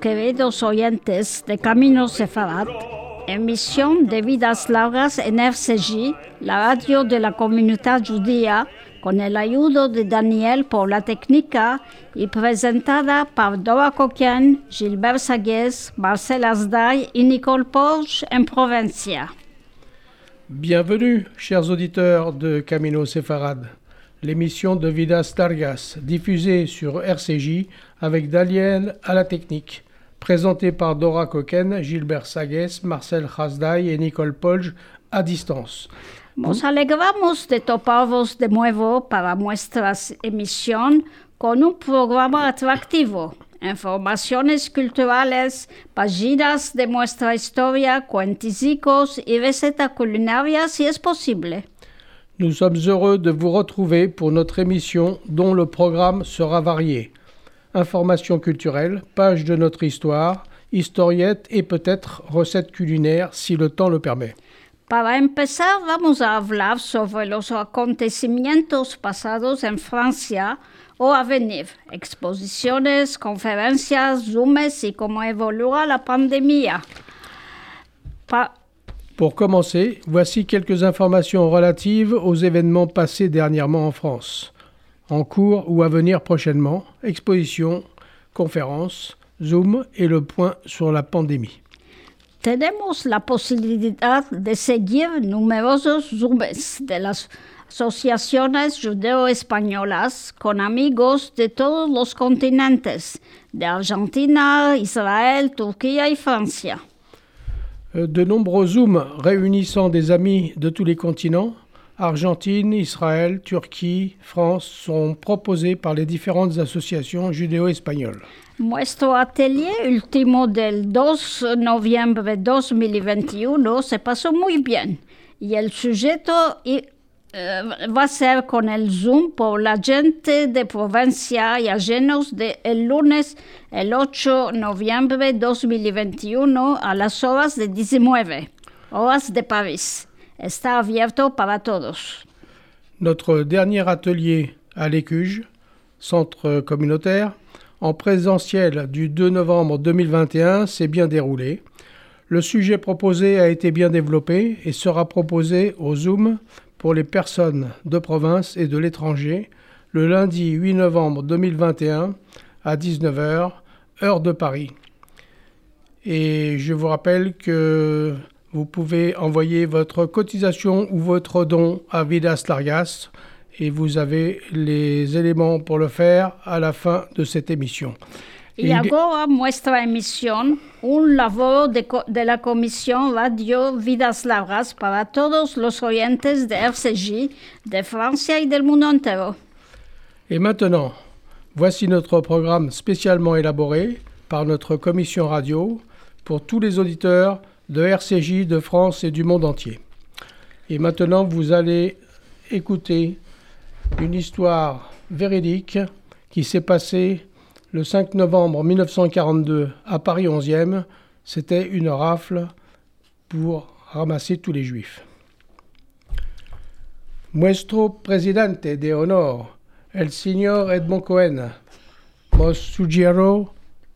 Queridos oyentes de Camino Sefarad, emisión de Vidas Largas en RCJ, la radio de la comunidad judía, con el ayudo de Daniel por la técnica y presentada par Dora Coquien, Gilbert Sagues, Marcel Asday y Nicole Porge en Provencia. Bienvenue, chers auditeurs de Camino Sefarad, l'émission de Vidas Largas, diffusée sur RCJ avec Daniel à la technique, présentée par Dora Coquen, Gilbert Sagues, Marcel Hasday et Nicole Polge à distance. Nos alegramos de toparvos de nuevo para nuestra emisión con un programa atractivo, informaciones culturales, páginas de nuestra historia, cuenticicos y recetas culinarias si es posible. Nous sommes heureux de vous retrouver pour notre émission dont le programme sera varié. Informations culturelles, pages de notre histoire, historiettes et peut-être recettes culinaires si le temps le permet. Para empezar, vamos a hablar sobre los acontecimientos pasados en Francia o a venir, exposiciones, conferencias, zooms y cómo la pandemia. Pa- Pour commencer, voici quelques informations relatives aux événements passés dernièrement en France, en cours ou à venir prochainement, expositions, conférences, Zoom et le point sur la pandémie. Tenemos la posibilidad de seguir numerosos zooms de las asociaciones judeo-españolas con amigos de todos los continentes, de Argentina, Israel, Turquía y Francia. Euh, De nombreux Zooms réunissant des amis de tous les continents, Argentine, Israël, Turquie, France, sont proposés par les différentes associations judéo-espagnoles. Nuestro atelier último del 2 de noviembre 2021 se pasó muy bien y el sujeto y, eh, va a ser con el Zoom por la gente de provincia y llenos de el lunes el 8 de noviembre 2021 a las horas de 19 horas de París. Está abierto para todos. Notre dernier atelier à l'Écuge, centre communautaire, en présentiel du 2 novembre 2021 s'est bien déroulé. Le sujet proposé a été bien développé et sera proposé au Zoom pour les personnes de province et de l'étranger le lundi 8 novembre 2021 à 19h, heure de Paris. Et je vous rappelle que vous pouvez envoyer votre cotisation ou votre don à Vidas Largas et vous avez les éléments pour le faire à la fin de cette émission. Y Et- ahora nuestra emisión, un labor de, la Comisión Radio Vidas Largas para todos los oyentes de RCJ, de Francia y del mundo entero. Et maintenant, voici notre programme spécialement élaboré par notre commission radio pour tous les auditeurs de RCJ de France et du monde entier. Et maintenant, vous allez écouter une histoire véridique qui s'est passée le 5 novembre 1942 à Paris 11e. C'était une rafle pour ramasser tous les juifs. Nuestro presidente de honor, el señor Edmond Cohen, vos sugiero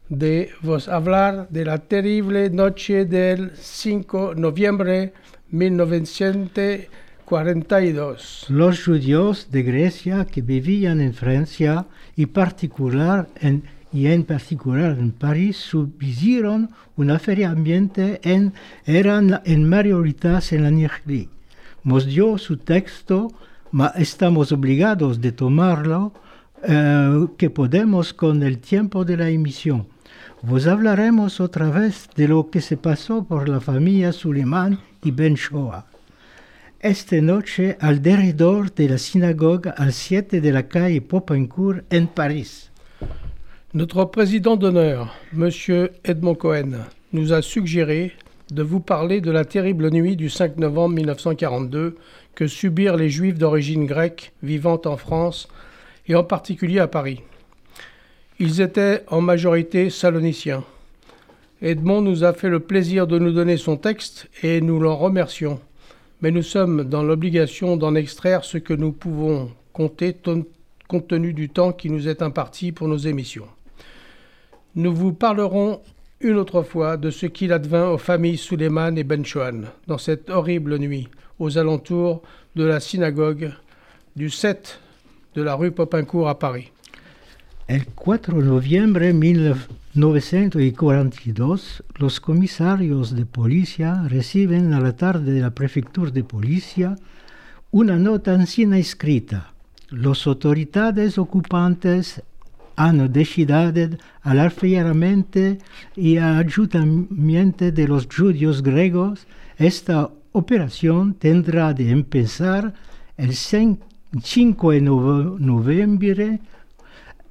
de vos hablar de la terrible noche del 5 de noviembre 1942. Los judíos de Grecia que vivían en Francia y, particular en, y en particular en París subsistieron una feria ambiente en, eran en mayoría en la Nigeria. Nos dio su texto, estamos obligados de tomarlo eh, que podemos con el tiempo de la emisión. Vos hablaremos otra vez de lo que se pasó por la familia Suleiman y Ben Shoah. Esta noche alrededor de la sinagogue al 7 de la calle Popincourt en París. Notre président d'honneur, M. Edmond Cohen, nous a suggéré de vous parler de la terrible nuit du 5 novembre 1942 que subirent les Juifs d'origine grecque vivant en France et en particulier à Paris. Ils étaient en majorité saloniciens. Edmond nous a fait le plaisir de nous donner son texte et nous l'en remercions. Mais nous sommes dans l'obligation d'en extraire ce que nous pouvons compter compte tenu du temps qui nous est imparti pour nos émissions. Nous vous parlerons une autre fois de ce qu'il advint aux familles Suleiman et Benchoan dans cette horrible nuit aux alentours de la synagogue du 7 de la rue Popincourt à Paris. El 4 de noviembre de 1942, los comisarios de policía reciben a la tarde de la prefectura de policía una nota ancina escrita. Las autoridades ocupantes han decidido alarfiaramente y ayudamiento de los judíos griegos. Esta operación tendrá de empezar el 5 de noviembre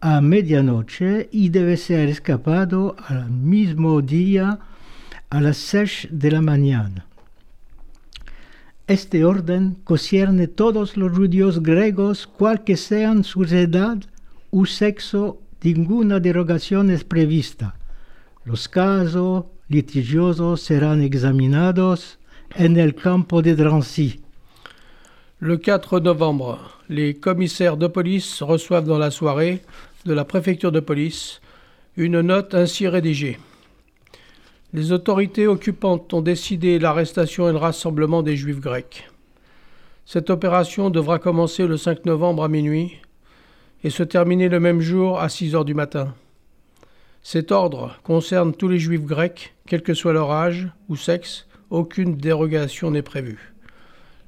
a medianoche y debe ser escapado al mismo día a las 6 de la mañana. Este orden concierne todos los judíos griegos, cual que sean su edad u sexo, ninguna derogación es prevista. Los casos litigiosos serán examinados en el campo de Drancy. Le 4 novembre, les commissaires de police reçoivent dans la soirée de la préfecture de police une note ainsi rédigée. Les autorités occupantes ont décidé l'arrestation et le rassemblement des juifs grecs. Cette opération devra commencer le 5 novembre à minuit et se terminer le même jour à 6 heures du matin. Cet ordre concerne tous les juifs grecs, quel que soit leur âge ou sexe, aucune dérogation n'est prévue.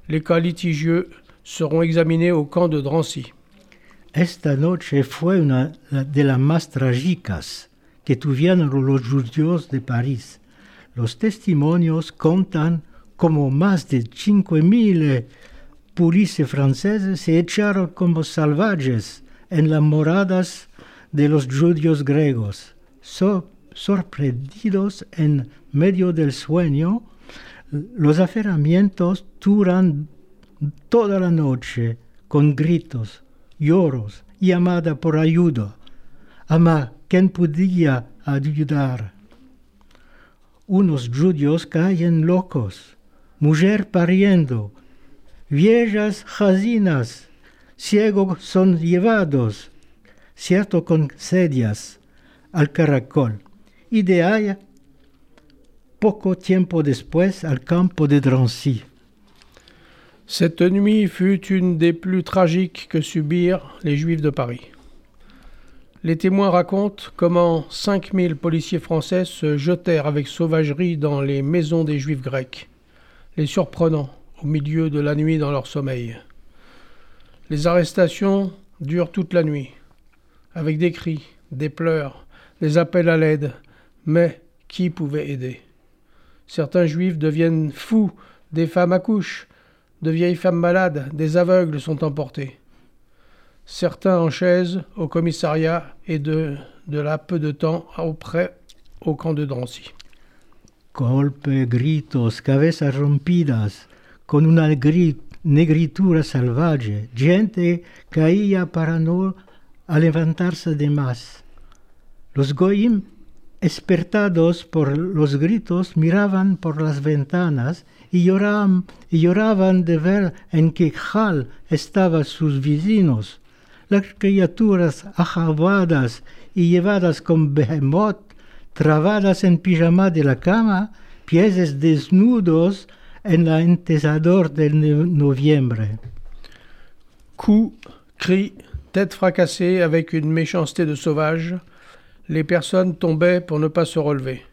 Les cas litigieux seront examinés au camp de Drancy. Esta noche fue una de las más trágicas que tuvieron los judíos de París. Los testimonios contan como más de 5.000 policías franceses se echaron como salvajes en las moradas de los judíos griegos. So, sorprendidos en medio del sueño, los aferramientos duran toda la noche con gritos, lloros, llamada por ayuda. Ama, ¿quién podía ayudar? Unos judíos caen locos, mujer pariendo, viejas jazinas, ciegos son llevados, cierto con sedias, al caracol, y de allá, poco tiempo después, al campo de Drancy. Cette nuit fut une des plus tragiques que subirent les Juifs de Paris. Les témoins racontent comment 5000 policiers français se jetèrent avec sauvagerie dans les maisons des Juifs grecs, les surprenant au milieu de la nuit dans leur sommeil. Les arrestations durent toute la nuit, avec des cris, des pleurs, des appels à l'aide, mais qui pouvait aider? Certains Juifs deviennent fous, des femmes accouchent, de vieilles femmes malades, des aveugles sont emportés. Certains en chaise au commissariat et de, de là peu de temps auprès au camp de Drancy. Golpe, gritos, cabezas rompidas, con una negritura salvaje, gente caía para no levantarse de más. Los goyim, espertados por los gritos, miraban por las ventanas y lloraban, de ver en qué hal estaban sus vecinos. Las criaturas ajabadas y llevadas con behemoth, trabadas en pijama de la cama, pies desnudos en la entesador de noviembre. Coups, cris, têtes fracassées avec une méchanceté de sauvage, les personnes tombaient pour ne pas se relever.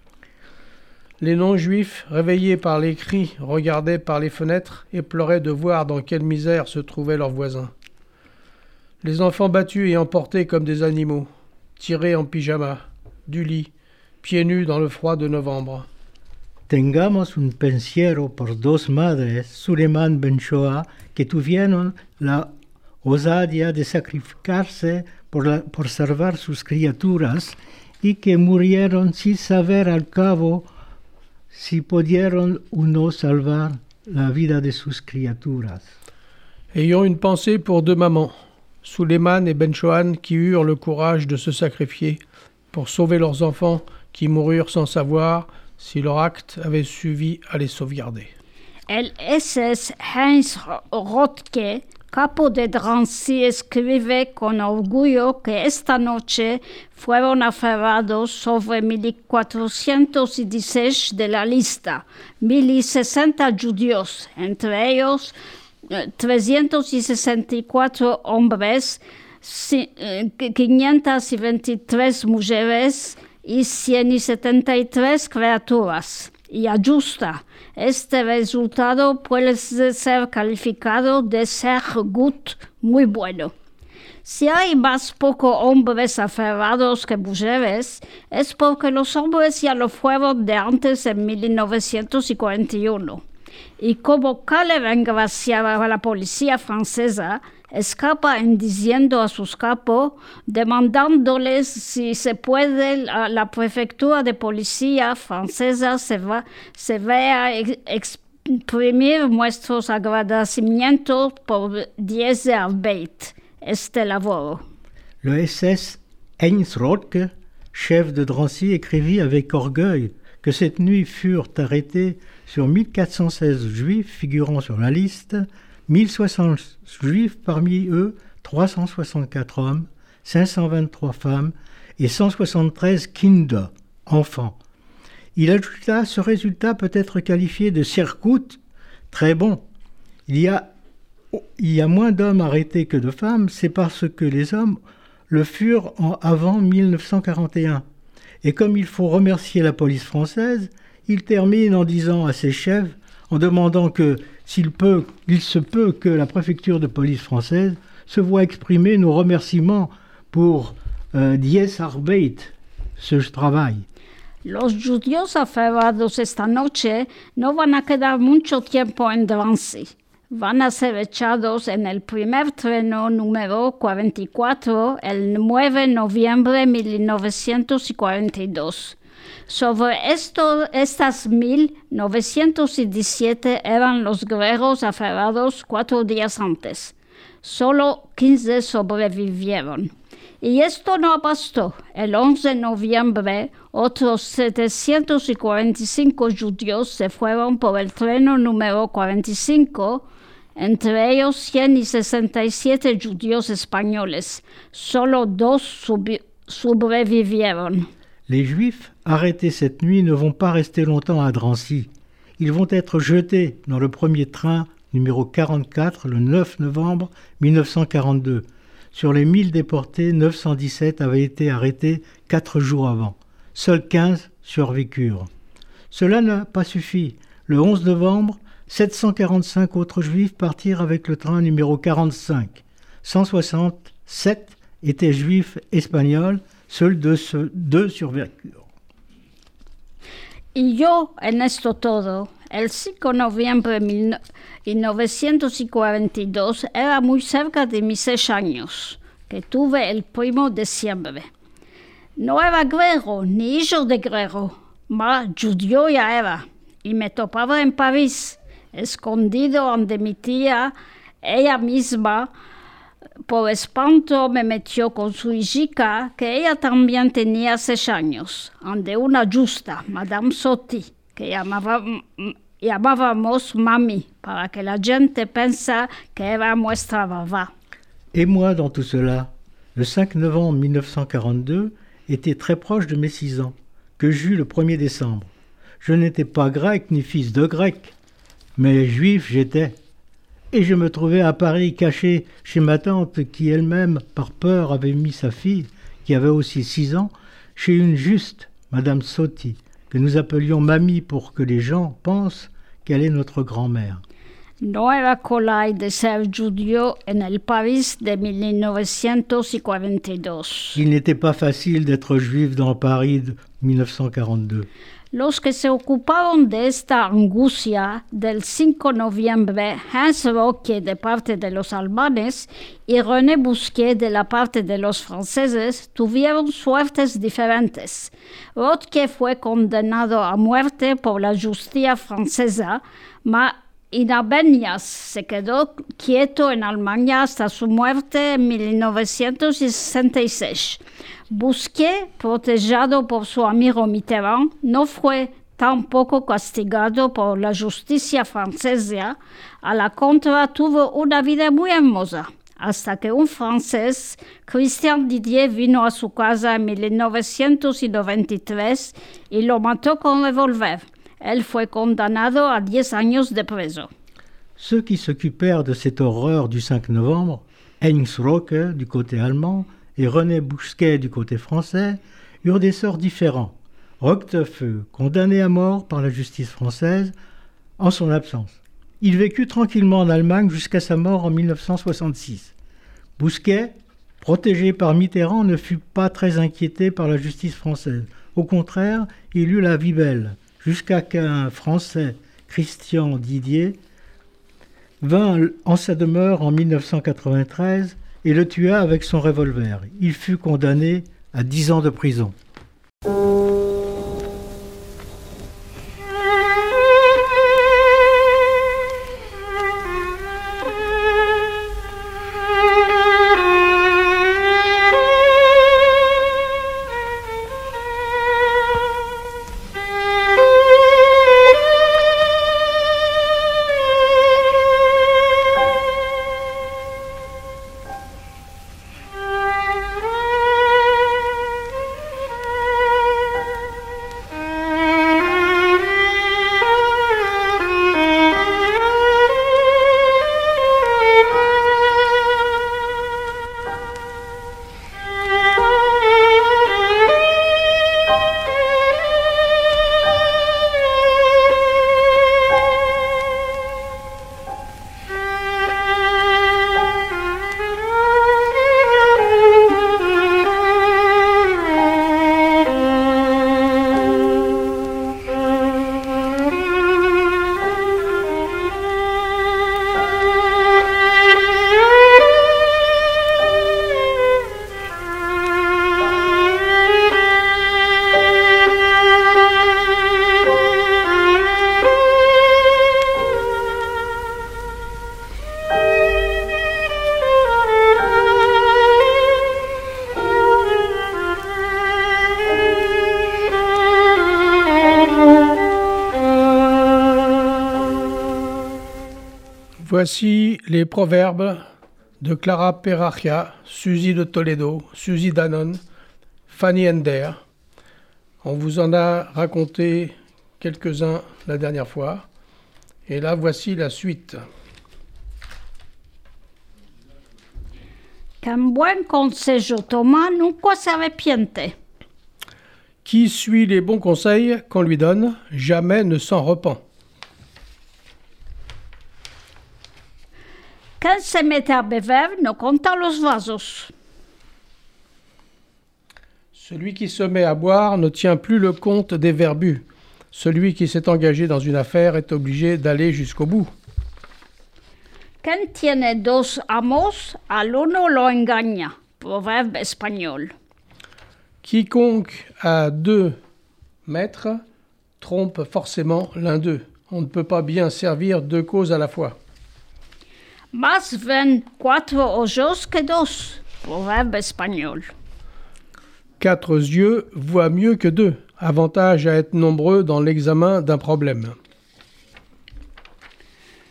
Les non-juifs, réveillés par les cris, regardaient par les fenêtres et pleuraient de voir dans quelle misère se trouvaient leurs voisins. Les enfants battus et emportés comme des animaux, tirés en pyjama, du lit, pieds nus dans le froid de novembre. Tengamos un pensiero por dos madres, Suleiman Benchoa, que tuvieron la osadia de sacrificarse por, la, por salvar sus criaturas y que murieron sin saber al cabo si pudieron o no salvar la vida de sus criaturas. Ayons une pensée pour deux mamans, Suleiman et Benchoan, qui eurent le courage de se sacrifier pour sauver leurs enfants qui moururent sans savoir si leur acte avait suffi à les sauvegarder. El SS Heinz Rothke capo de Drancy escribe con orgullo que esta noche fueron aferrados sobre 1416 de la lista, 1060 judíos, entre ellos 364 hombres, 523 mujeres y 173 criaturas. Y ajusta. Este resultado puede ser calificado de ser good, muy bueno. Si hay más poco hombres aferrados que mujeres, es porque los hombres ya lo fueron de antes de 1941. Y como Caleb engraciaba a la policía francesa, escapa en diciendo a sus capos, demandándoles si se puede la, la prefectura de policía francesa se va, se vea ex, exprimir nuestros agradecimientos por 10 arbeit este laboro. Le SS Heinz chef de Drancy, écrivit avec orgueil que cette nuit furent arrêtés sur 1416 juifs figurant sur la liste 1060 juifs, parmi eux 364 hommes, 523 femmes et 173 kinder, enfants. Il ajouta ce résultat peut être qualifié de circuit très bon. Il y a, il y a moins d'hommes arrêtés que de femmes, c'est parce que les hommes le furent en avant 1941. Et comme il faut remercier la police française, il termine en disant à ses chefs, en demandant que s'il peut, il se peut que la préfecture de police française se voit exprimer nos remerciements pour euh, dies arbeit, ce travail. Los judíos aferrados esta noche no van a quedar mucho tiempo en Drancy. Van a ser echados en el primer treno número 44 el 9 de noviembre de 1942. Sobre esto, estas 1917 eran los guerreros aferrados cuatro días antes. Solo 15 sobrevivieron. Y esto no bastó. El 11 de noviembre, otros 745 judíos se fueron por el tren número 45, entre ellos 167 judíos españoles. Solo dos sobrevivieron. Les Juifs arrêtés cette nuit ne vont pas rester longtemps à Drancy. Ils vont être jetés dans le premier train numéro 44 le 9 novembre 1942. Sur les 1000 déportés, 917 avaient été arrêtés quatre jours avant. Seuls 15 survécurent. Cela n'a pas suffi. Le 11 novembre, 745 autres juifs partirent avec le train numéro 45. 167 étaient juifs espagnols, seuls deux, deux. Y yo en esto todo, el 5 de noviembre de 1942 era muy cerca de mis seis años, que tuve el primo de diciembre. No era griego ni hijo de griego, mas judío ya era, y me topaba en París, escondido ante mi tía, ella misma, por espanto me metió con su hija, que ella también tenía seis años, ante una justa, Madame Sotti, que llamaba, llamábamos Mami, para que la gente pensa que era nuestra mamá. Et moi dans tout cela, le 5 novembre 1942 était très proche de mes six ans, que j'eus le 1er décembre. Je n'étais pas grec ni fils de grec, mais juif j'étais. Et je me trouvais à Paris caché chez ma tante qui elle-même, par peur, avait mis sa fille, qui avait aussi six ans, chez une juste, Madame Sotti, que nous appelions Mamie pour que les gens pensent qu'elle est notre grand-mère. Colai de en el de 1942. Il n'était pas facile d'être juif dans Paris de 1942. Los que se ocuparon de esta angustia del 5 de noviembre, Hans Roque de parte de los alemanes y René Bousquet de la parte de los franceses, tuvieron suertes diferentes. Roque fue condenado a muerte por la justicia francesa, ma Inabenias se quedó quieto en Alemania hasta su muerte en 1966. Busqué, protegido por su amigo Mitterrand, no fue tan poco castigado por la justicia francesa, a la contra tuvo una vida muy hermosa, hasta que un francés, Christian Didier, vino a su casa en 1993 y lo mató con revólver. Él fue condenado a 10 años de preso. Ceux qui s'occupèrent de cette horreur du 5 novembre, Heinz Rocke du côté allemand et René Bousquet du côté français, eurent des sorts différents. Rocque fut condamné à mort par la justice française en son absence. Il vécut tranquillement en Allemagne jusqu'à sa mort en 1966. Bousquet, protégé par Mitterrand, ne fut pas très inquiété par la justice française. Au contraire, il eut la vie belle, jusqu'à qu'un Français, Christian Didier, vint en sa demeure en 1993 et le tua avec son revolver. Il fut condamné à 10 ans de prison. Voici les proverbes de Clara Perachia, Suzy de Toledo, Suzy Danone, Fanny Ender. On vous en a raconté quelques-uns la dernière fois. Et là, voici la suite. Qu'un nunca se arrepiente. Qui suit les bons conseils qu'on lui donne, jamais ne s'en repent. Quien se mete a beber no conta los vasos? Celui qui se met à boire ne tient plus le compte des verbus. Celui qui s'est engagé dans une affaire est obligé d'aller jusqu'au bout. Quien tiene dos amos, al uno lo engaña? Proverbe espagnol. Quiconque a deux maîtres trompe forcément l'un d'eux. On ne peut pas bien servir deux causes à la fois. Más ven cuatro ojos que dos. Proverbe espagnol. Quatre yeux voient mieux que deux. Avantage à être nombreux dans l'examen d'un problème.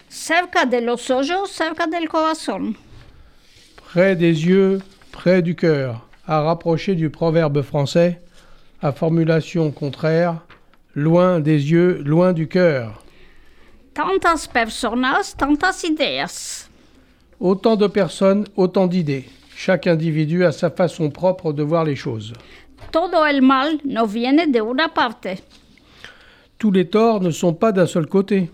Cerca de los ojos, cerca del corazón. Près des yeux, près du cœur. À rapprocher du proverbe français, à formulation contraire, loin des yeux, loin du cœur. Tantas personas, tantas ideas. Autant de personnes, autant d'idées. Chaque individu a sa façon propre de voir les choses. Todo el mal no viene de una parte. Tous les torts ne sont pas d'un seul côté.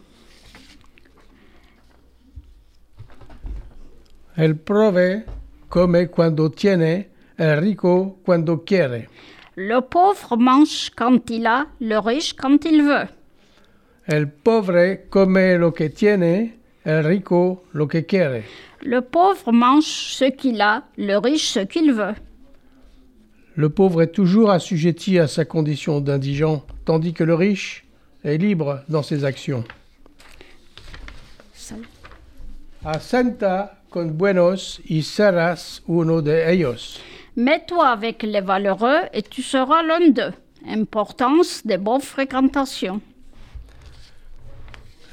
El prove come quando tiene, el rico quando quiere. Le pauvre mange quand il a, le riche quand il veut. El pobre come lo que tiene, el rico lo que quiere. Le pauvre mange ce qu'il a, le riche ce qu'il veut. Le pauvre est toujours assujetti à sa condition d'indigent, tandis que le riche est libre dans ses actions. Asenta con buenos y serás uno de ellos. Mets-toi avec les valeureux et tu seras l'un d'eux. Importance des bonnes fréquentations.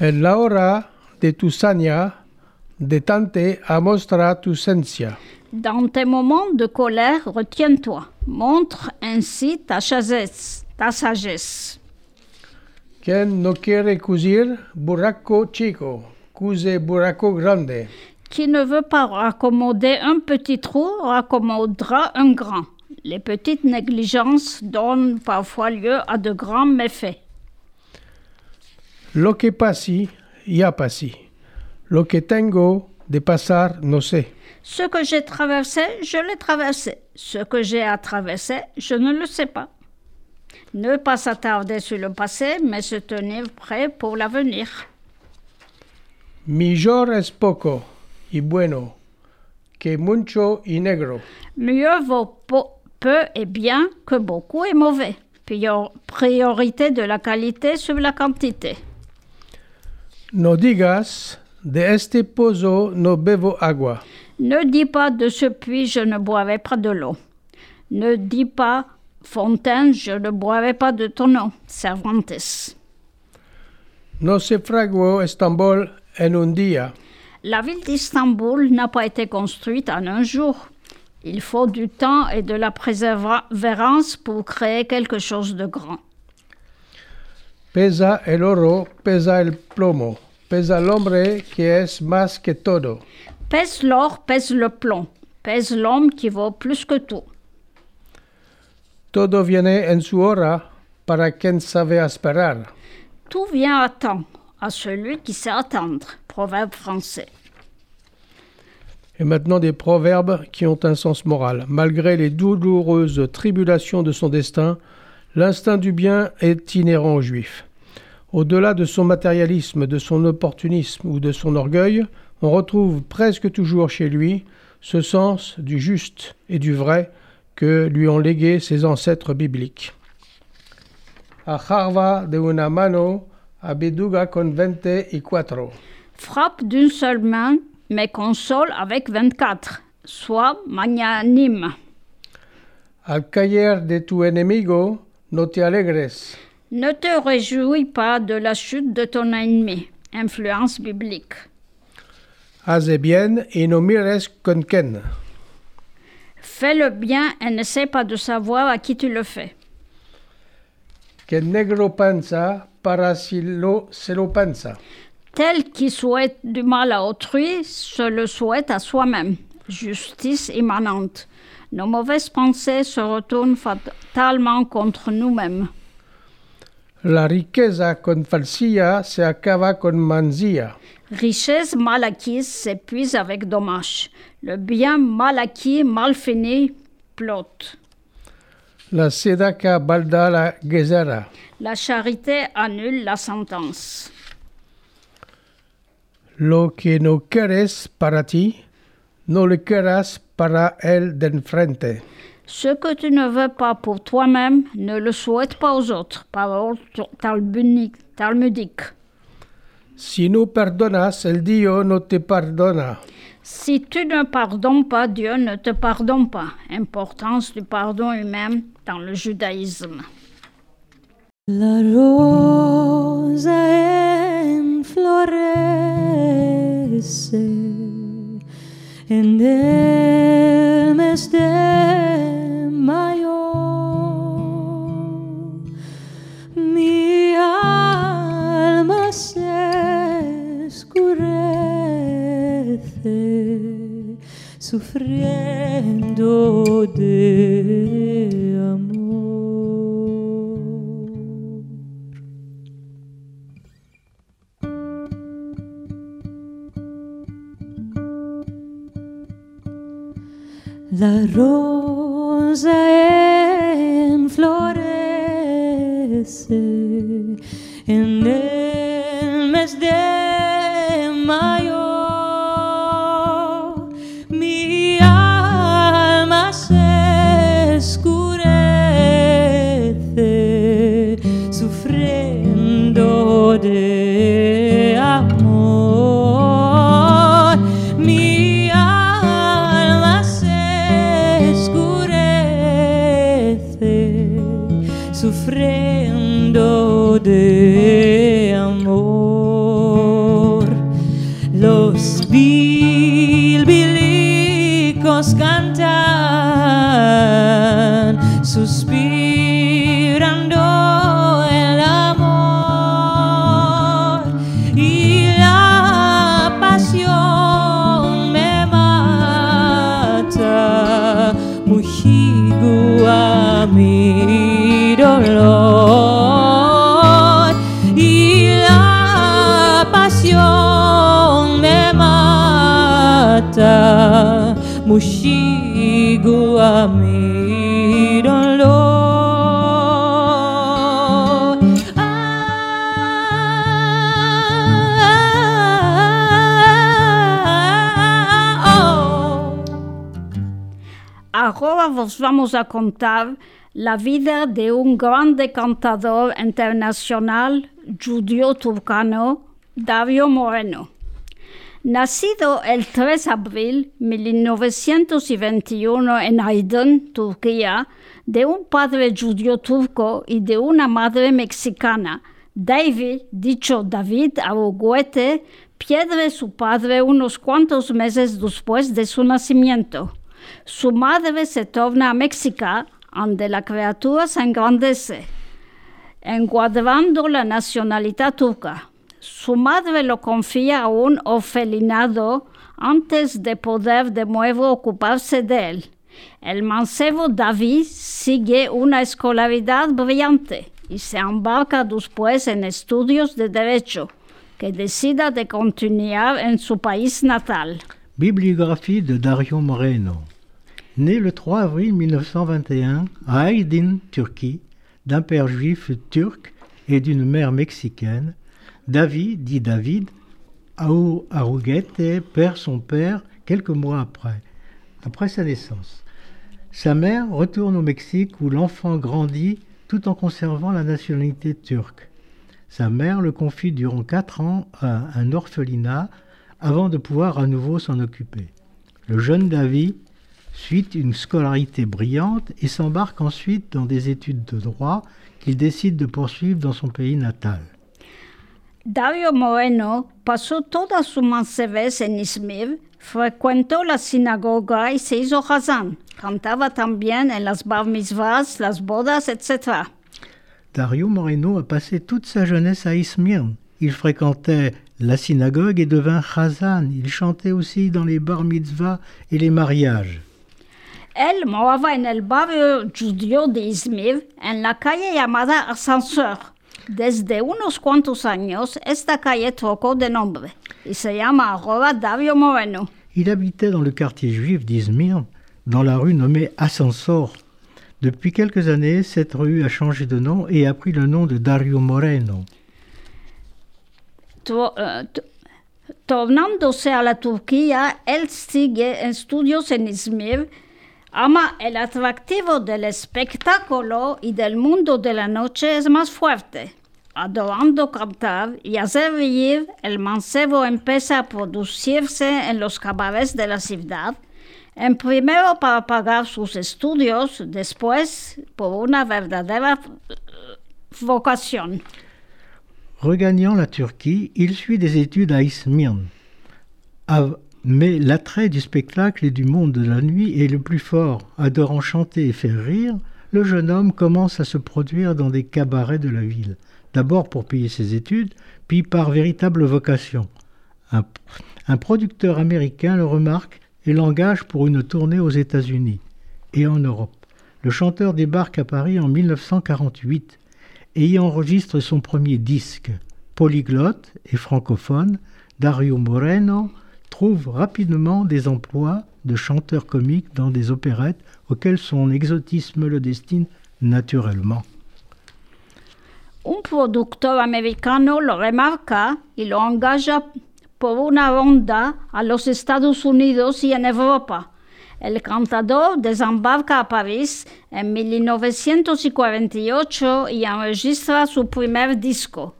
En la hora de tu saña, detente a mostrar tu ciencia. Dans tes moments de colère, retiens-toi. Montre ainsi ta sagesse. Ta sagesse. Quien no quiere cusir burraco chico, cuse burraco grande. Qui ne veut pas raccommoder un petit trou raccommodera un grand. Les petites négligences donnent parfois lieu à de grands méfaits. Lo que pasi, ya pasi. Lo que tengo de pasar, no sé. Ce que j'ai traversé, je l'ai traversé. Ce que j'ai à traverser, je ne le sais pas. Ne pas s'attarder sur le passé, mais se tenir prêt pour l'avenir. Mejor es poco y bueno que mucho y negro. Mieux vaut peu et bien que beaucoup et mauvais. Prior- Priorité de la qualité sur la quantité. No digas, de este pozo no bebo agua. Ne dis pas de ce puits je ne boirai pas de l'eau. Ne dis pas fontaine je ne boirai pas de ton eau. Cervantes. No se fraguó Estambul en un día. La ville d'Istanbul n'a pas été construite en un jour. Il faut du temps et de la persévérance pour créer quelque chose de grand. Pesa el oro, pesa el plomo. Pesa el hombre que es más que todo. Pèse l'or, pèse le plomb, pèse l'homme qui vaut plus que tout. Todo viene en su hora para quien sabe esperar? Tout vient à temps, à celui qui sait attendre. Proverbe français. Et maintenant des proverbes qui ont un sens moral. Malgré les douloureuses tribulations de son destin, l'instinct du bien est inhérent aux Juifs. Au-delà de son matérialisme, de son opportunisme ou de son orgueil, on retrouve presque toujours chez lui ce sens du juste et du vrai que lui ont légué ses ancêtres bibliques. A Harva de una mano, abeduga con vente y cuatro. Frappe d'une seule main, mais console avec 24. Sois magnanime. Al caer de tu enemigo, no te alegres. Ne te réjouis pas de la chute de ton ennemi. Influence biblique. Bien y no mires con quién. Fais le bien et n'essaie pas de savoir à qui tu le fais. Que negro pensa para si lo, se lo pensa. Tel qui souhaite du mal à autrui se le souhaite à soi-même. Justice immanente. Nos mauvaises pensées se retournent fatalement contre nous-mêmes. La riqueza con falsía se acaba con manzilla. Richesse mal acquise s'épuise avec dommage. Le bien mal acquis, mal fini, plotte. La sedaca balda la gezera. La charité annule la sentence. Lo que no quieres para ti, no le quieras para el de enfrente. Ce que tu ne veux pas pour toi-même, ne le souhaite pas aux autres. Parole talmudique. talmudique. Si no perdonas, el Dio no te perdona. Si tu ne pardonnes pas, Dieu ne te pardonne pas. Importance du pardon humain dans le judaïsme. La rosa en florece en el mes de sufriendo de amor. La rosa en florece en el mes de mayo. Mujigo a mi dolor. Y la me mata, mujigo a mi Ahora vos vamos a contar la vida de un grande cantador internacional judío-turcano, Dario Moreno. Nacido el 3 de abril de 1921 en Aydın, Turquía, de un padre judío turco y de una madre mexicana, David, dicho David Aruguete, pierde su padre unos cuantos meses después de su nacimiento. Su madre se torna a México, donde la criatura se engrandece, encuadrando la nacionalidad turca. Su madre lo confía a un orfelinado antes de poder de nuevo ocuparse de él. El mancebo David sigue una escolaridad brillante y se embarca después en estudios de derecho, que decida de continuar en su país natal. Bibliographie de Dario Moreno. Né le 3 avril 1921 à Aydin, Turquie, d'un père juif turc et d'une mère mexicaine, David, dit David, Aou Arouguete perd son père quelques mois après, après sa naissance. Sa mère retourne au Mexique où l'enfant grandit tout en conservant la nationalité turque. Sa mère le confie durant quatre ans à un orphelinat avant de pouvoir à nouveau s'en occuper. Le jeune David suit une scolarité brillante et s'embarque ensuite dans des études de droit qu'il décide de poursuivre dans son pays natal. Dario Moreno pasó toda su mancebez en Izmir, frecuentó la sinagoga y se hizo. Cantaba también en las bar mitzvahs, las bodas, etc. Dario Moreno a passé toute sa jeunesse à Izmir. Il fréquentait la synagogue et devint chazan. Il chantait aussi dans les bar mitzvahs et les mariages. En el barrio judío de Izmir, en la calle llamada Ascensor. Desde unos cuantos años, esta calle trocó de nombre y se llama ahora Dario Moreno. Il habitait dans le quartier juif d'Izmir, dans la rue nommée Ascensor. Depuis quelques années, cette rue a changé de nom et a pris le nom de Dario Moreno. Eh, tornándose a la Turquía, él sigue estudios en Izmir, ama el atractivo del espectáculo y del mundo de la noche es más fuerte. Adorando cantar y hacer reír, el mancebo empieza a producirse en los cabarets de la ciudad, en primero para pagar sus estudios, después por una verdadera eh, vocación. Regagnant la Turquie, il suit des études à Izmir. Mais l'attrait du spectacle et du monde de la nuit est le plus fort. Adorant chanter et faire rire, le jeune homme commence à se produire dans des cabarets de la ville. D'abord pour payer ses études, puis par véritable vocation. Un, un producteur américain le remarque et l'engage pour une tournée aux États-Unis et en Europe. Le chanteur débarque à Paris en 1948 et y enregistre son premier disque. Polyglotte et francophone, Dario Moreno trouve rapidement des emplois de chanteur comique dans des opérettes auxquelles son exotisme le destine naturellement. Un productor americano lo remarca y lo engaja por una ronda a los Estados Unidos y en Europa. El cantador desembarca a París en 1948 y enregistra su primer disco.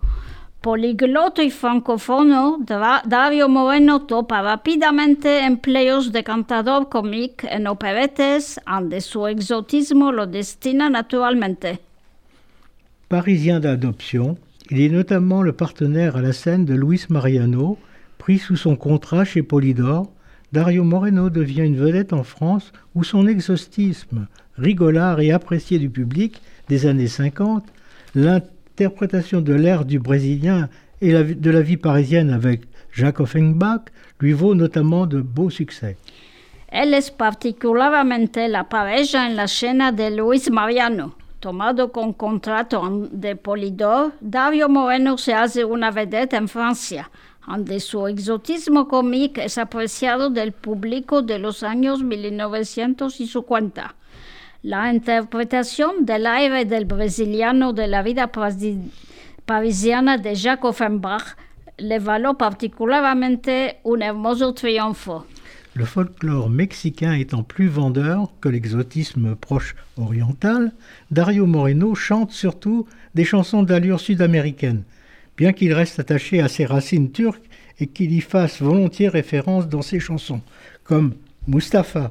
Poligloto y francófono, Dario Moreno topa rápidamente empleos de cantador cómic en operettes, donde su exotismo lo destina naturalmente. Parisien d'adoption, Il est notamment le partenaire à la scène de Luis Mariano, pris sous son contrat chez Polydor. Dario Moreno devient une vedette en France où son exhaustisme, rigolard et apprécié du public des années 50, l'interprétation de l'air du brésilien et de la vie parisienne avec Jacques Offenbach lui vaut notamment de beaux succès. Él es particularmente la pareja en la escena de Luis Mariano. Tomado con contrato de Polydor, Dario Moreno se hace una vedette en Francia, donde su exotismo cómico es apreciado del público de los años 1950. La interpretación del aire del brasiliano de la vida parisi- parisiana de Jacques Offenbach le valió particularmente un hermoso triunfo. Le folklore mexicain étant plus vendeur que l'exotisme proche oriental, Dario Moreno chante surtout des chansons d'allure sud-américaine, bien qu'il reste attaché à ses racines turques et qu'il y fasse volontiers référence dans ses chansons, comme Mustapha,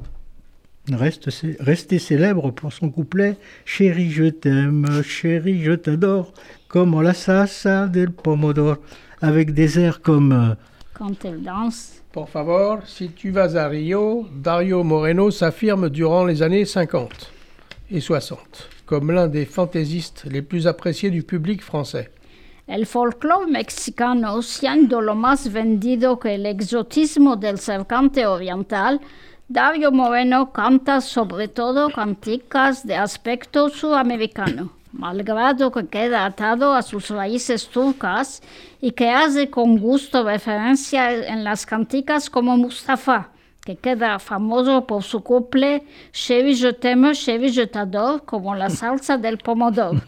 reste, resté célèbre pour son couplet Chérie, je t'aime, chérie, je t'adore, comme la salsa del pomodoro, avec des airs comme euh, Quand il danse, Por favor, si tu vas à Rio, Dario Moreno s'affirme durant les années 50 et 60 comme l'un des fantaisistes les plus appréciés du public français. el folclore mexicano, siendo lo más vendido que el exotismo del cercante oriental, Dario Moreno canta sobre todo canticas de aspecto sudamericano, malgrado que queda atado a sus raíces turcas y que hace con gusto referencia en las canticas como Mustafa, que queda famoso por su couple Chérie je t'aime, chérie je como la salsa del pomodoro.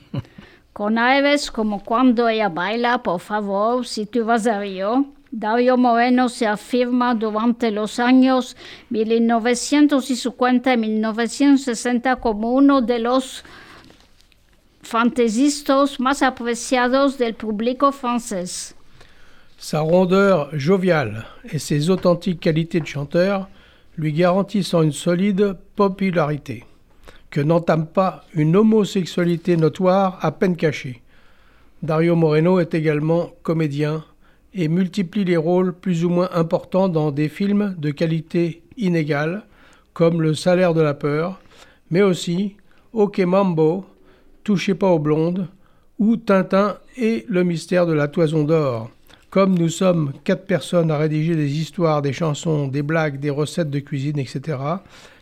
Con aires como cuando ella baila, por favor, si tú vas a Río, Dario Moreno se afirma durante los años 1950 y 1960 como uno de los fantaisistas más apreciados del público francés. Sa rondeur joviale et ses authentiques qualités de chanteur lui garantissent une solide popularité, que n'entame pas une homosexualité notoire à peine cachée. Dario Moreno est également comédien et multiplie les rôles plus ou moins importants dans des films de qualité inégale, comme Le salaire de la peur, mais aussi Ok Mambo, Touchez pas aux blondes, ou Tintin et Le mystère de la toison d'or. Comme nous sommes quatre personnes à rédiger des histoires, des chansons, des blagues, des recettes de cuisine, etc.,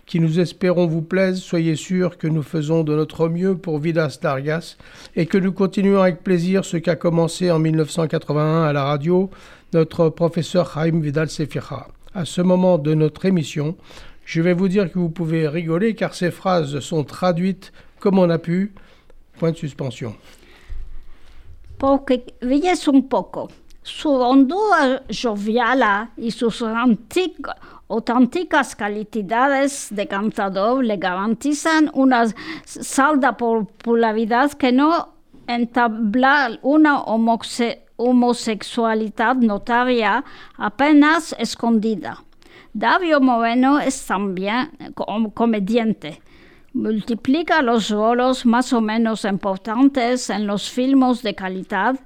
qui nous espérons vous plaisent, soyez sûrs que nous faisons de notre mieux pour Vidas Dargas et que nous continuons avec plaisir ce qu'a commencé en 1981 à la radio notre professeur Chaim Vidal Sefira. À ce moment de notre émission, je vais vous dire que vous pouvez rigoler car ces phrases sont traduites comme on a pu. Point de suspension. Porque ríes un poco. Su hondura joviala y sus auténticas calidades de cantador le garantizan una salda popularidad que no entabla una homosexualidad notaria apenas escondida. Dario Moreno es también com- comediante. Multiplica los roles más o menos importantes en los filmes de calidad,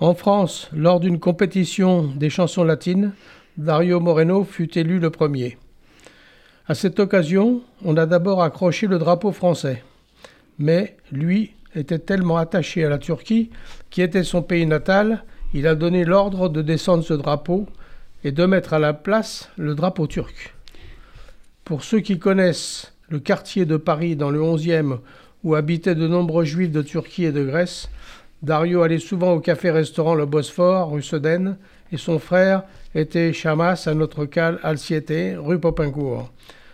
En France, lors d'une compétition des chansons latines, Dario Moreno fut élu le premier. À cette occasion, on a d'abord accroché le drapeau français. Mais lui était tellement attaché à la Turquie, qui était son pays natal, il a donné l'ordre de descendre ce drapeau et de mettre à la place le drapeau turc. Pour ceux qui connaissent le quartier de Paris dans le 11e où habitaient de nombreux juifs de Turquie et de Grèce, Dario allait souvent au café-restaurant Le Bosphore, rue Sedaine, et son frère était Chamas à notre cale Alciete, rue Popincourt.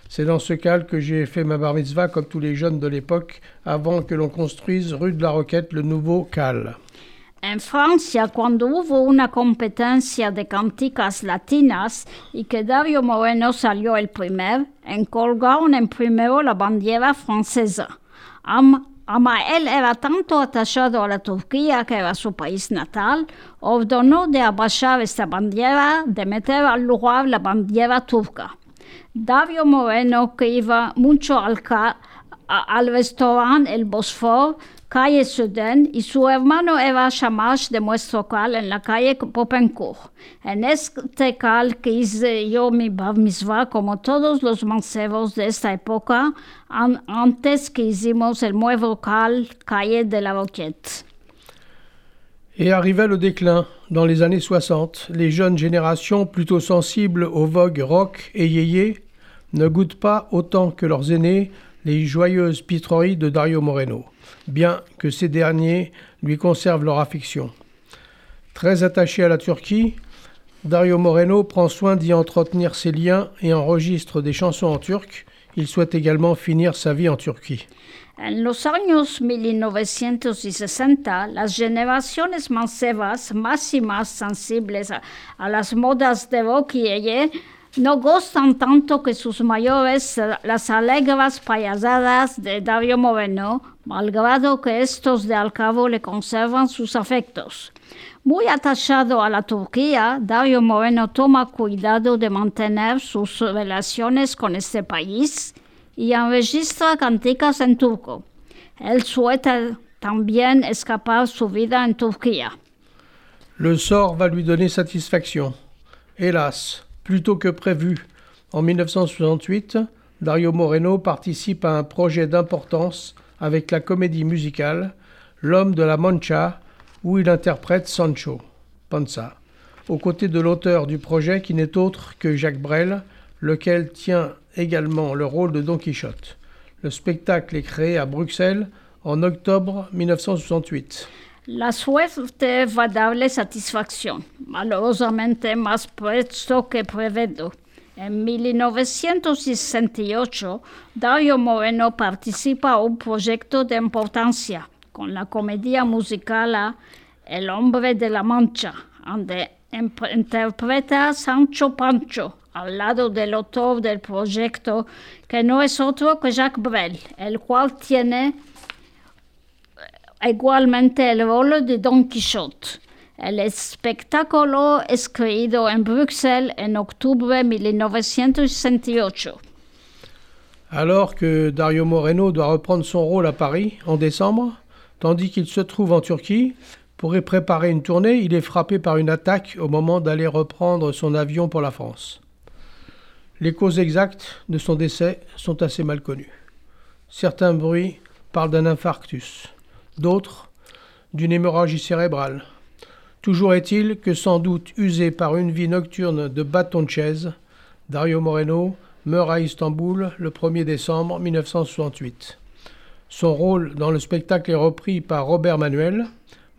C'est dans ce cale que j'ai fait ma bar mitzvah comme tous les jeunes de l'époque, avant que l'on construise rue de la Roquette le nouveau cale. En Francia, cuando hubo una competencia de canticas latinas y que Dario Moreno salió el primer, encolgaron en primero la bandera francesa. Am- Amael era tanto attachado a la Turquía, que era su país natal, ordenó de abajar esta bandera, de meter al lugar la bandera turca. Dario Moreno, que iba mucho al, al restaurante El Bosfor, calle Sudén, y su hermano era Shamash de nuestro cal en la calle Popencourt. En este cal que hice yo mi bar como todos los mancebos de esta época, an- antes que hicimos el nuevo cal, calle de la Roquette. Et arrivait le déclin. Dans les années 60, les jeunes générations, plutôt sensibles aux vogues rock et yéyé, ne goûtent pas autant que leurs aînés les joyeuses pitreries de Dario Moreno, bien que ces derniers lui conservent leur affection. Très attaché à la Turquie, Dario Moreno prend soin d'y entretenir ses liens et enregistre des chansons en turc. Il souhaite également finir sa vie en Turquie. En los años 1960, las generaciones más más sensibles a, las modas de no gustan tanto que sus mayores las alegres payasadas de Dario Moreno, malgrado que estos de al cabo le conservan sus afectos. Muy atachado a la Turquía, Dario Moreno toma cuidado de mantener sus relaciones con este país y enregistra canticas en turco. Él suelta también escapar su vida en Turquía. Le sort va lui donner satisfaction. Hélas, plus tôt que prévu, en 1968, Dario Moreno participe à un projet d'importance avec la comédie musicale L'homme de la Mancha, où il interprète Sancho Panza, aux côtés de l'auteur du projet qui n'est autre que Jacques Brel, lequel tient également le rôle de Don Quichotte. Le spectacle est créé à Bruxelles en octobre 1968. La suerte va darle satisfacción, malosamente más presto que previsto. En 1968, Dario Moreno participa a un proyecto de importancia con la comedia musical El hombre de la Mancha, donde interpreta a Sancho Pancho al lado del autor del proyecto, que no es otro que Jacques Brel, el cual tiene igualmente el rol de Don Quijote. El espectáculo es creído en Bruxelles en octubre de 1968. Alors que Dario Moreno doit reprendre son rôle à Paris en décembre, tandis qu'il se trouve en Turquie, pour y préparer une tournée, il est frappé par une attaque au moment d'aller reprendre son avion pour la France. Les causes exactes de son décès sont assez mal connues. Certains bruits parlent d'un infarctus, d'autres d'une hémorragie cérébrale. Toujours est-il que sans doute usé par une vie nocturne de bâton de chaise, Dario Moreno meurt à Istanbul le 1er décembre 1968. Son rôle dans le spectacle est repris par Robert Manuel.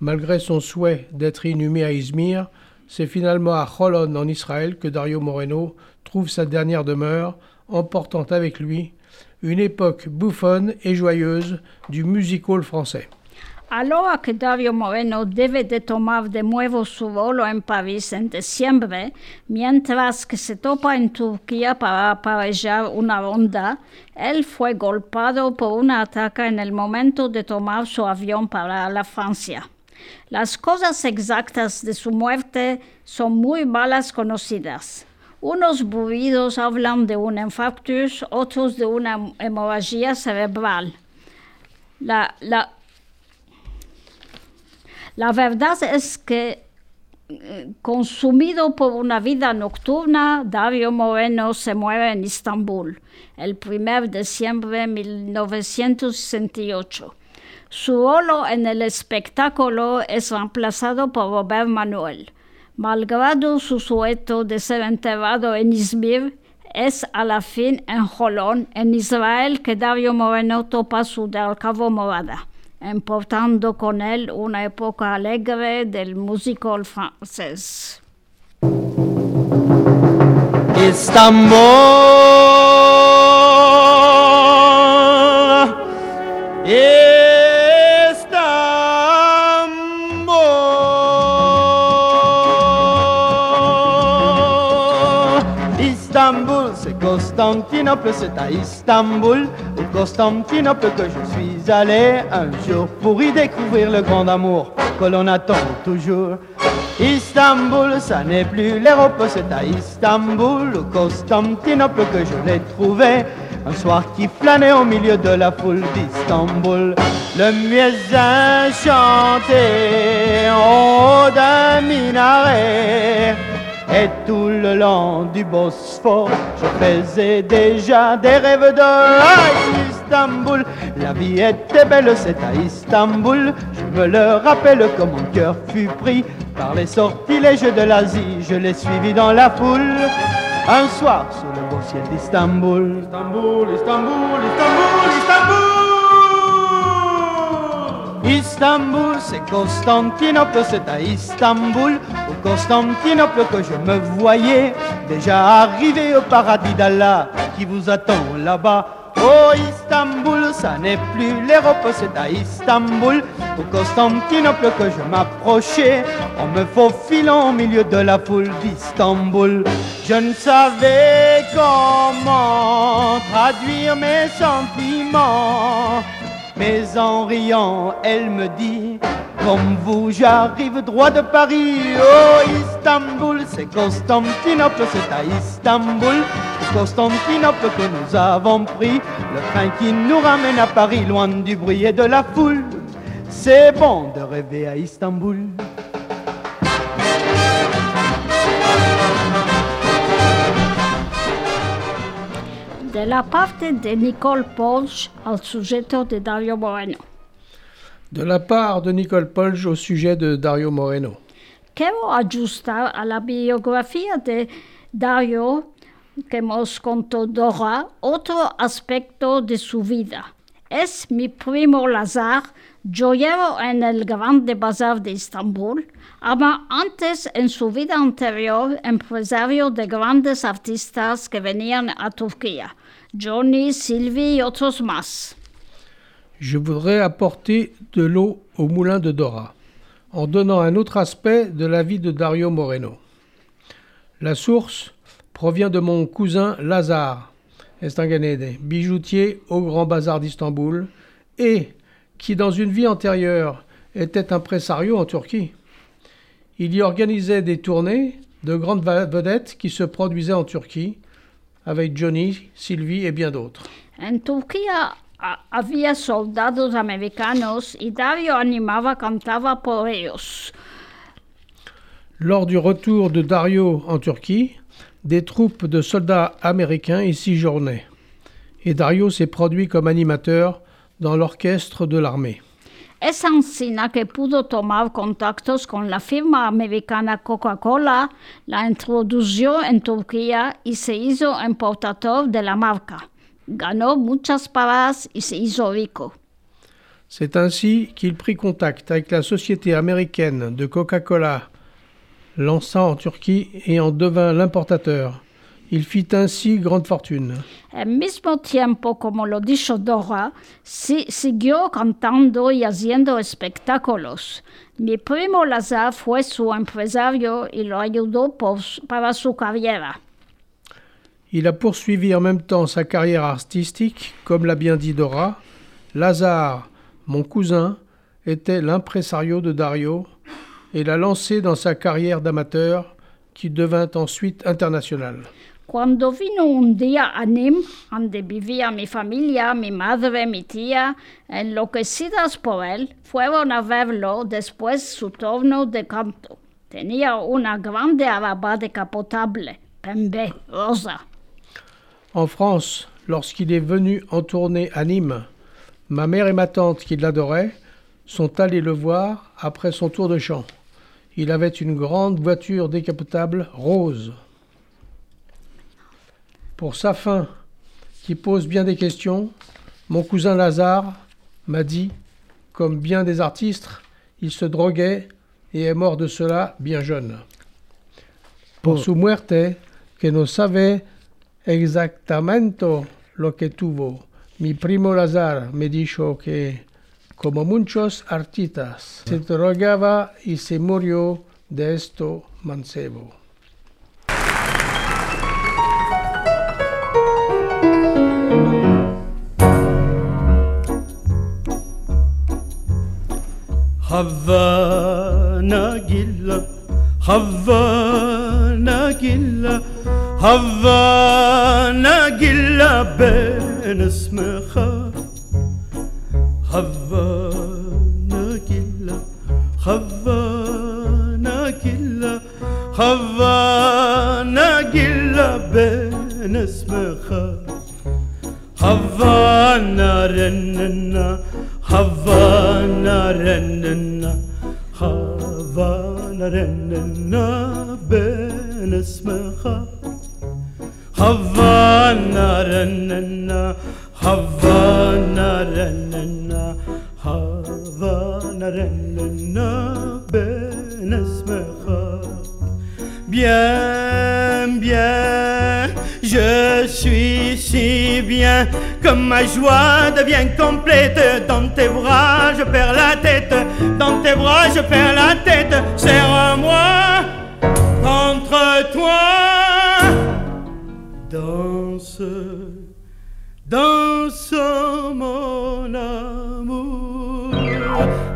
Malgré son souhait d'être inhumé à Izmir, c'est finalement à Holon en Israël que Dario Moreno trouve sa dernière demeure, emportant avec lui une époque bouffonne et joyeuse du music hall français. Ahora que Dario Moreno debe de tomar de nuevo su vuelo en París en diciembre, mientras que se topa en Turquía para aparellar una ronda, él fue golpeado por un ataque en el momento de tomar su avión para la Francia. Las cosas exactas de su muerte son muy malas conocidas. Unos buidos hablan de un infarctus, otros de una hemorragia cerebral. La, la, la verdad es que, eh, consumido por una vida nocturna, Dario Moreno se muere en Istambul el 1 de diciembre de 1968. Su rol en el espectáculo es reemplazado por Robert Manuel. Malgrado su sueto de ser enterrado en Izmir, es a la fin en Jolón, en Israel, que Dario Moreno topa su del Cabo Morada, importando con él una época alegre del musical francés. Istanbul, Constantinople, c'est à Istanbul, au Constantinople que je suis allé un jour pour y découvrir le grand amour que l'on attend toujours. Istanbul, ça n'est plus l'Europe, c'est à Istanbul, au Constantinople que je l'ai trouvé. Un soir qui flânait au milieu de la foule d'Istanbul, le muezzin chantait en d'un minaret. Et tout le long du Bosphore, je faisais déjà des rêves de Istanbul. La vie était belle, c'est à Istanbul. Je me le rappelle comme mon cœur fut pris par les sortilèges de l'Asie. Je l'ai suivi dans la foule. Un soir sous le beau ciel d'Istanbul. Istanbul, Istanbul, Istanbul, Istanbul. Istanbul, c'est Constantinople, c'est à Istanbul, au Constantinople que je me voyais déjà arrivé au paradis d'Allah qui vous attend là-bas. Oh Istanbul, ça n'est plus l'Europe, c'est à Istanbul, au Constantinople que je m'approchais, en me faufilant au milieu de la foule d'Istanbul. Je ne savais comment traduire mes sentiments, mais en riant, elle me dit, comme vous, j'arrive droit de Paris. Oh Istanbul, c'est Constantinople, c'est à Istanbul, Constantinople que nous avons pris, le train qui nous ramène à Paris, loin du bruit et de la foule. C'est bon de rêver à Istanbul. De la parte de Nicole Polch al sujeto de Dario Moreno. De la part de Nicole Polge au sujet de Dario Moreno. Quiero ajustar a la biografía de Dario que hemos contado Dora otro aspecto de su vida. Es mi primo Lazar, joyero en el Grande Bazar de Estambul, ama antes en su vida anterior empresario de grandes artistas que venían a Turquía, Johnny, Sylvie otros más. Je voudrais apporter de l'eau au moulin de Dora, en donnant un autre aspect de la vie de Dario Moreno. La source provient de mon cousin Lazare Estanganede, bijoutier au Grand Bazar d'Istanbul, et qui, dans une vie antérieure, était impresario en Turquie. Il y organisait des tournées de grandes vedettes qui se produisaient en Turquie, avec Johnny, Sylvie et bien d'autres. En Turquía había soldados americanos y Dario animaba, cantaba por ellos. Lors du retour de Dario en Turquie, des troupes de soldats américains y séjournaient. Et Dario s'est produit comme animateur dans l'orchestre de l'armée. Es Ancina que pudo tomar contactos con la firma americana Coca-Cola, la introdujo en Turquía y se hizo importador de la marca. Ganó muchas paradas y se hizo rico. C'est ainsi qu'il prit contact avec la société américaine de Coca-Cola, lançant en Turquie et en devint l'importateur. Il fit ainsi grande fortune. Al mismo tiempo, como lo dijo Dora, si- siguió cantando y haciendo espectáculos. Mi primo Lazar fue su empresario y lo ayudó por para su carrera. Il a poursuivi en même temps sa carrière artistique, comme l'a bien dit Dora. Lazare, mon cousin, était l'impresario de Dario et l'a lancé dans sa carrière d'amateur qui devint ensuite internationale. Cuando vino un día a Nîmes, donde vivía mi familia, mi madre, mi tía, enloquecidas por él, fueron a verlo después su turno de canto. Tenía una grande araba decapotable, pembe, rosa. En France, lorsqu'il est venu en tournée à Nîmes, ma mère et ma tante, qui l'adoraient, sont allées le voir après son tour de chant. Il avait une grande voiture décapotable rose. Pour sa fin, qui pose bien des questions, mon cousin Lazare m'a dit, comme bien des artistes, il se droguait et est mort de cela bien jeune. Por su muerte, que no sabe exactamente lo que tuvo. Mi primo Lazar me dijo que, como muchos artistas, se drogaba y se murió de esto mancebo. Havvana gilla Havvana gilla Havvana gilla ben ismiha Havvana gilla Havvana gilla Havvana gilla ben ismiha Havvana rennena Havana rennena, Havana rennena ben اسمها Havana rennena, Havana rennena, Havana rennena ben اسمها Bien, bien, je suis si bien que ma joie devient complète. Dans tes bras, je perds la tête. Dans tes bras, je perds la tête. Serre-moi contre toi. Danse, danse mon amour.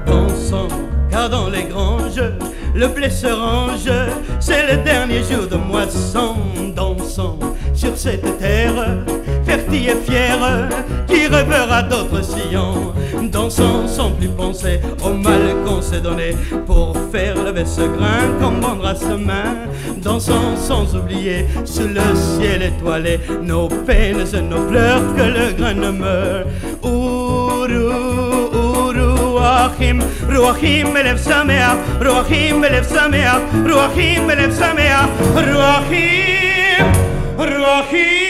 Dansons, car dans les granges, le blé se range. C'est le dernier jour de moisson. Dansons sur cette terre, fertile et fière, qui rêvera d'autres sillons, dansant sans plus penser au mal qu'on s'est donné. Pour faire lever ce grain qu'on vendra ce main, dansant sans oublier sous le ciel étoilé. Nos peines et nos pleurs que le grain ne meurt. Ruachim, Ruachim Elef Sameach, Ruachim Elef Sameach, Ruachim Elef Sameach, Ruachim, Ruachim.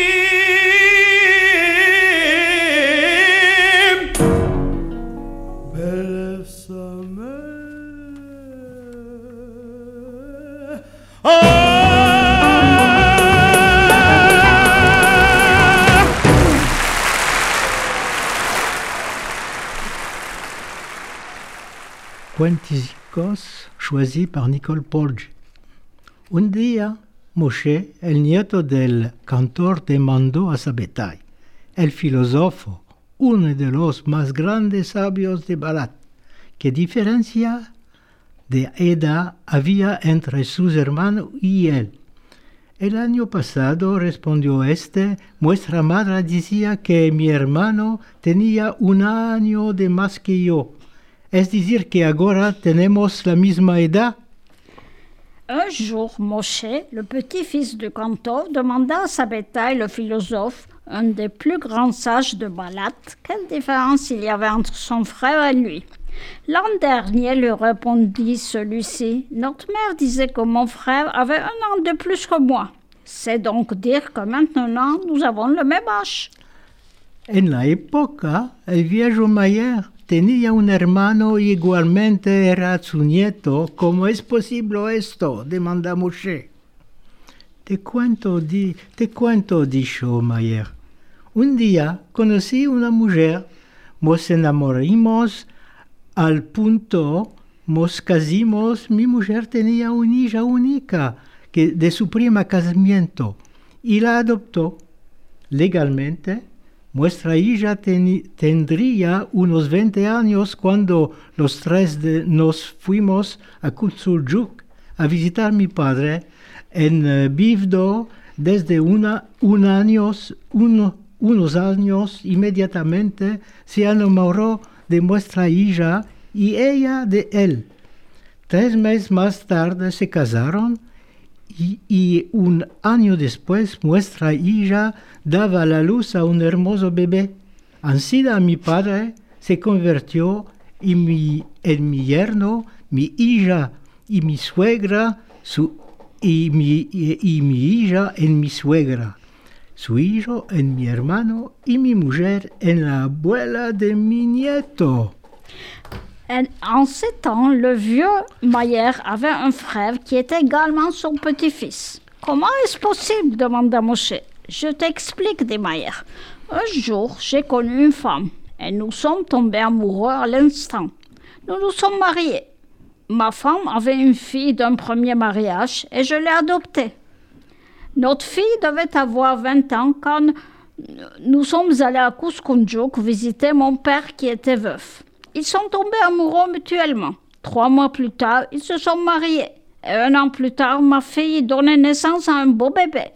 Choisi par Nicole Porge. Un día, Moshe, el nieto del cantor, demandó a Sabetai, el filósofo, uno de los más grandes sabios de Balat, qué diferencia de edad había entre sus hermanos y él. El año pasado, respondió este, nuestra madre decía que mi hermano tenía un año de más que yo. Es decir, que ahora tenemos la misma edad. Un jour, Moshe, le petit-fils du cantor, demanda à Sabbatai, le philosophe, un des plus grands sages de Balat, quelle différence il y avait entre son frère et lui? L'an dernier, lui répondit celui-ci, notre mère disait que mon frère avait un an de plus que moi. C'est donc dire que maintenant nous avons le même âge. En la época, el viejo Mayer tenía un hermano y igualmente era su nieto. ¿Cómo es posible esto? demanda Moshe. Te cuento, di, te cuento, dijo Mayer. Un día conocí una mujer, nos enamoramos al punto, nos casimos, mi mujer tenía una hija única que de su prima casamiento y la adoptó legalmente nuestra hija ten, tendría unos 20 años cuando los tres de, nos fuimos a Kutsuljuk a visitar a mi padre en uh, Bivdo desde unos años inmediatamente se enamoró de nuestra hija y ella de él. Tres meses más tarde se casaron y, un año después nuestra hija daba la luz a un hermoso bebé. Ansida mi padre se convirtió en mi, en mi yerno, mi hija y mi suegra, su, y, mi, y mi hija en mi suegra, su hijo en mi hermano y mi mujer en la abuela de mi nieto. En, ces temps, le vieux Mayer avait un frère qui était également son petit-fils. Comment est-ce possible? demanda Moshe. Je t'explique, dit Mayer. Un jour, j'ai connu une femme et nous sommes tombés amoureux à l'instant. Nous nous sommes mariés. Ma femme avait une fille d'un premier mariage et je l'ai adoptée. Notre fille devait avoir 20 ans quand nous sommes allés à Kuskunjuk visiter mon père qui était veuf. Ils sont tombés amoureux mutuellement. Trois mois plus tard, ils se sont mariés. Et un an plus tard, ma fille donnait naissance à un beau bébé.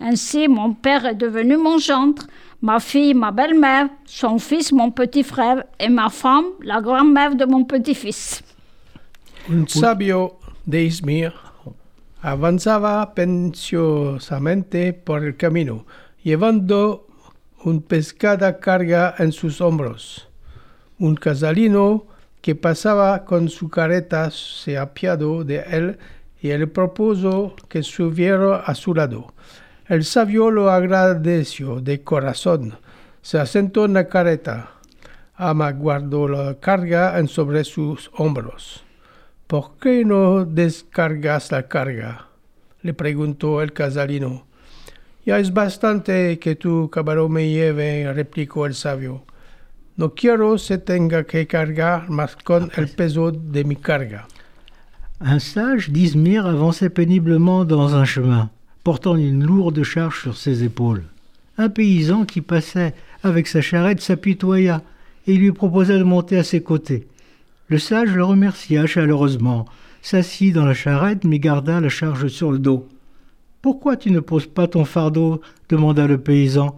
Ainsi, mon père est devenu mon gendre, ma fille ma belle-mère, son fils mon petit frère et ma femme la grand-mère de mon petit-fils. Un sabio de Izmir avanzaba pensiosamente por el camino, llevando un pescada carga en sus hombros. Un casalino que pasaba con su careta se apiadó de él y le propuso que subiera a su lado. El sabio lo agradeció de corazón. Se asentó en la careta. Ama guardó la carga en sobre sus hombros. ¿Por qué no descargas la carga? le preguntó el casalino. Ya es bastante que tu caballo me lleve, replicó el sabio. No quiero se tenga que cargar más con el peso de mi carga. Un sage d'Izmir avançait péniblement dans un chemin, portant une lourde charge sur ses épaules. Un paysan qui passait avec sa charrette s'apitoya et lui proposa de monter à ses côtés. Le sage le remercia chaleureusement, s'assit dans la charrette mais garda la charge sur le dos. Pourquoi tu ne poses pas ton fardeau? demanda le paysan.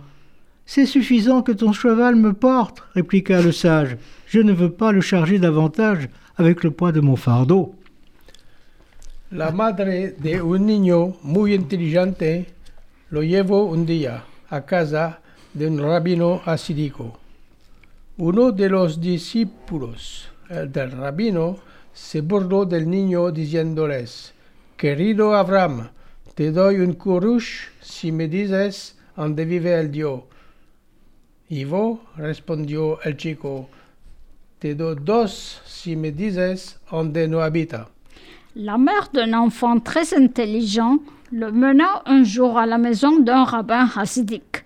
C'est suffisant que ton cheval me porte, répliqua le sage. Je ne veux pas le charger davantage avec le poids de mon fardeau. La madre de un niño muy inteligente lo llevó un día a casa de un rabino asídico. Uno de los discípulos el del rabino se burló del niño diciéndoles, Querido Abraham, te doy un curush si me dices dónde vive el Dios. Y vos, respondió el chico, te doy dos si me dices dónde no habita. La mère d'un enfant très intelligent le mena un jour à la maison d'un rabbin hassidique.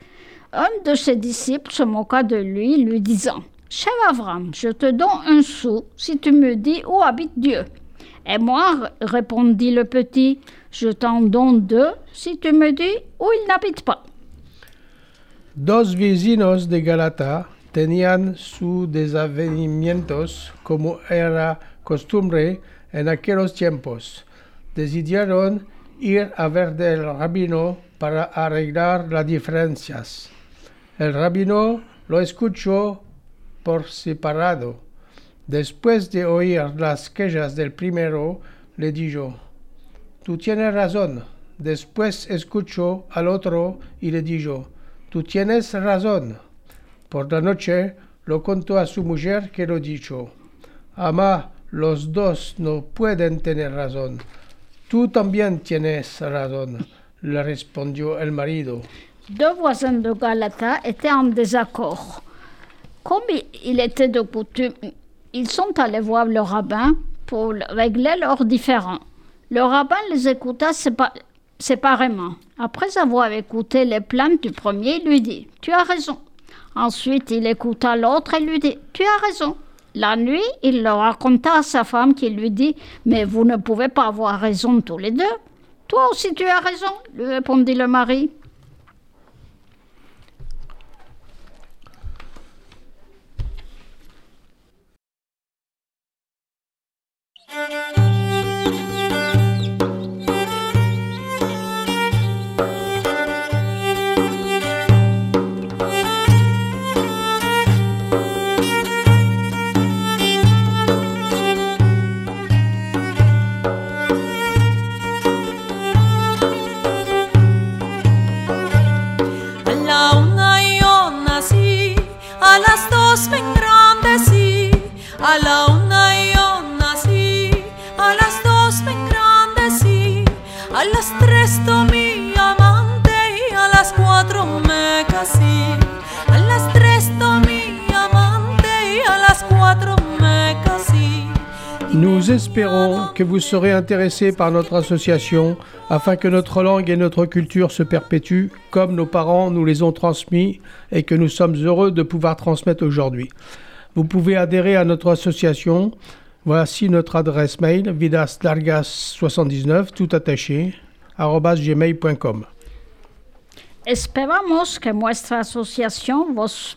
Un de ses disciples se moqua de lui, lui disant Cher Avram, je te donne un sou si tu me dis où habite Dieu. Et moi, répondit le petit, je t'en donne deux si tu me dis où il n'habite pas. Dos vecinos de Galata tenían sus desavenimientos como era costumbre en aquellos tiempos. Decidieron ir a ver del rabino para arreglar las diferencias. El rabino lo escuchó por separado. Después de oír las quejas del primero, le dijo, Tú tienes razón. Después escuchó al otro y le dijo, Tú tienes razón. Por la noche lo contó a su mujer que lo dicho. Ama, los dos no pueden tener razón. Tú también tienes razón, le respondió el marido. Deux voisins de Galata étaient en désaccord. Comme il était de coutume, ils sont allés voir le rabbin pour régler leurs différends. Le rabbin les écouta séparément. Après avoir écouté les plaintes du premier, il lui dit Tu as raison. Ensuite, il écouta l'autre et lui dit Tu as raison. La nuit, il le raconta à sa femme qui lui dit Mais vous ne pouvez pas avoir raison tous les deux. Toi aussi, tu as raison, lui répondit le mari. Nous espérons que vous serez intéressés par notre association afin que notre langue et notre culture se perpétuent comme nos parents nous les ont transmis et que nous sommes heureux de pouvoir transmettre aujourd'hui. Vous pouvez adhérer à notre association. Voici notre adresse mail vidasdargas79 tout attaché gmail.com. Que nuestra asociación vos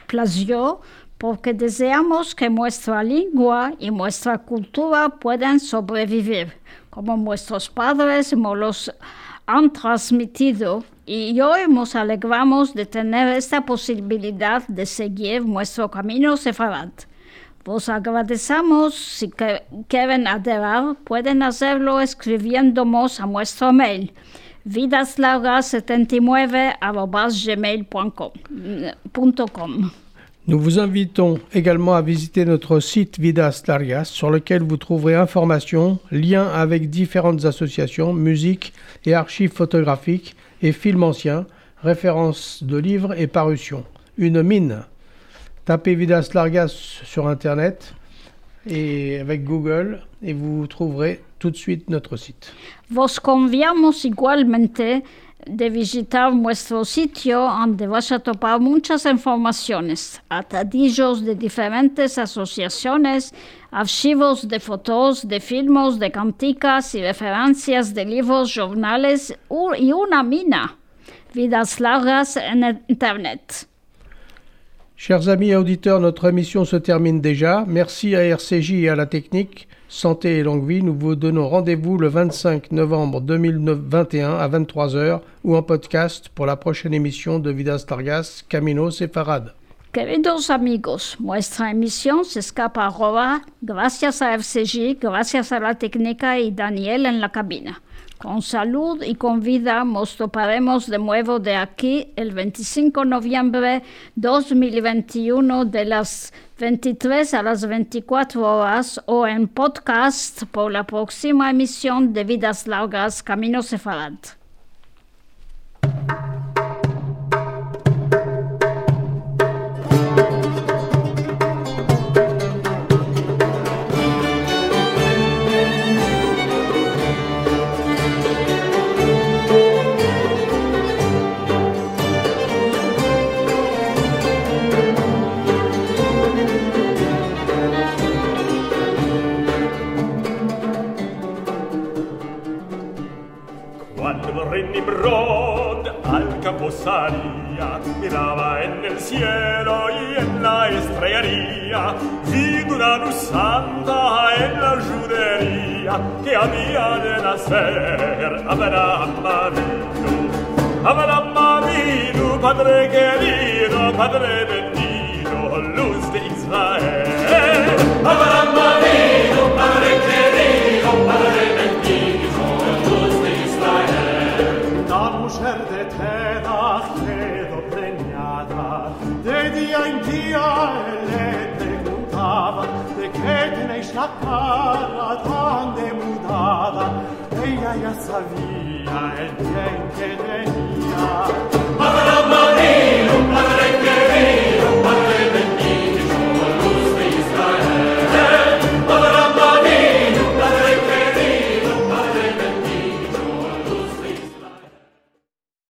porque deseamos que nuestra lengua y nuestra cultura puedan sobrevivir, como nuestros padres nos los han transmitido y hoy nos alegramos de tener esta posibilidad de seguir nuestro camino sefarad. Vos agradecemos si quieren adherir, pueden hacerlo escribiéndonos a nuestro mail vidaslargas79.gmail.com. Nous vous invitons également à visiter notre site Vidas Largas sur lequel vous trouverez informations, liens avec différentes associations, musique et archives photographiques et films anciens, références de livres et parutions. Une mine. Tapez Vidas Largas sur Internet et avec Google et vous trouverez tout de suite notre site. De visitar nuestro sitio donde vas a topar muchas informaciones, atadillos de diferentes asociaciones, archivos de fotos, de filmes, de canticas y referencias de libros, jornales y una mina. Vidas largas en Internet. Chers amis auditeurs, notre émission se termine déjà. Merci à RCJ et à la technique. Santé et longue vie, nous vous donnons rendez-vous le 25 novembre 2021 à 23h ou en podcast pour la prochaine émission de Vidas Largas, Camino Sefarad. Queridos amigos, nuestra emisión se escapa ahora gracias a FCG, gracias a la técnica y Daniel en la cabina. Con salud y con vida nos toparemos de nuevo de aquí el 25 de noviembre 2021 de las 23 a las 24 horas o en podcast por la próxima emisión de Vidas Largas Camino Sefarad. Salía, miraba en el cielo y en la estrellaría, vi una luz santa en la judería que había de nacer Abraham Avinu. Abraham Avinu, Padre querido, Padre bendito, luz de Israel. Abraham Avinu, Padre dia in dia e le preguntava de che te ne la cara tante mudava ella ya sabía el bien que tenía Padre Marino, Padre querido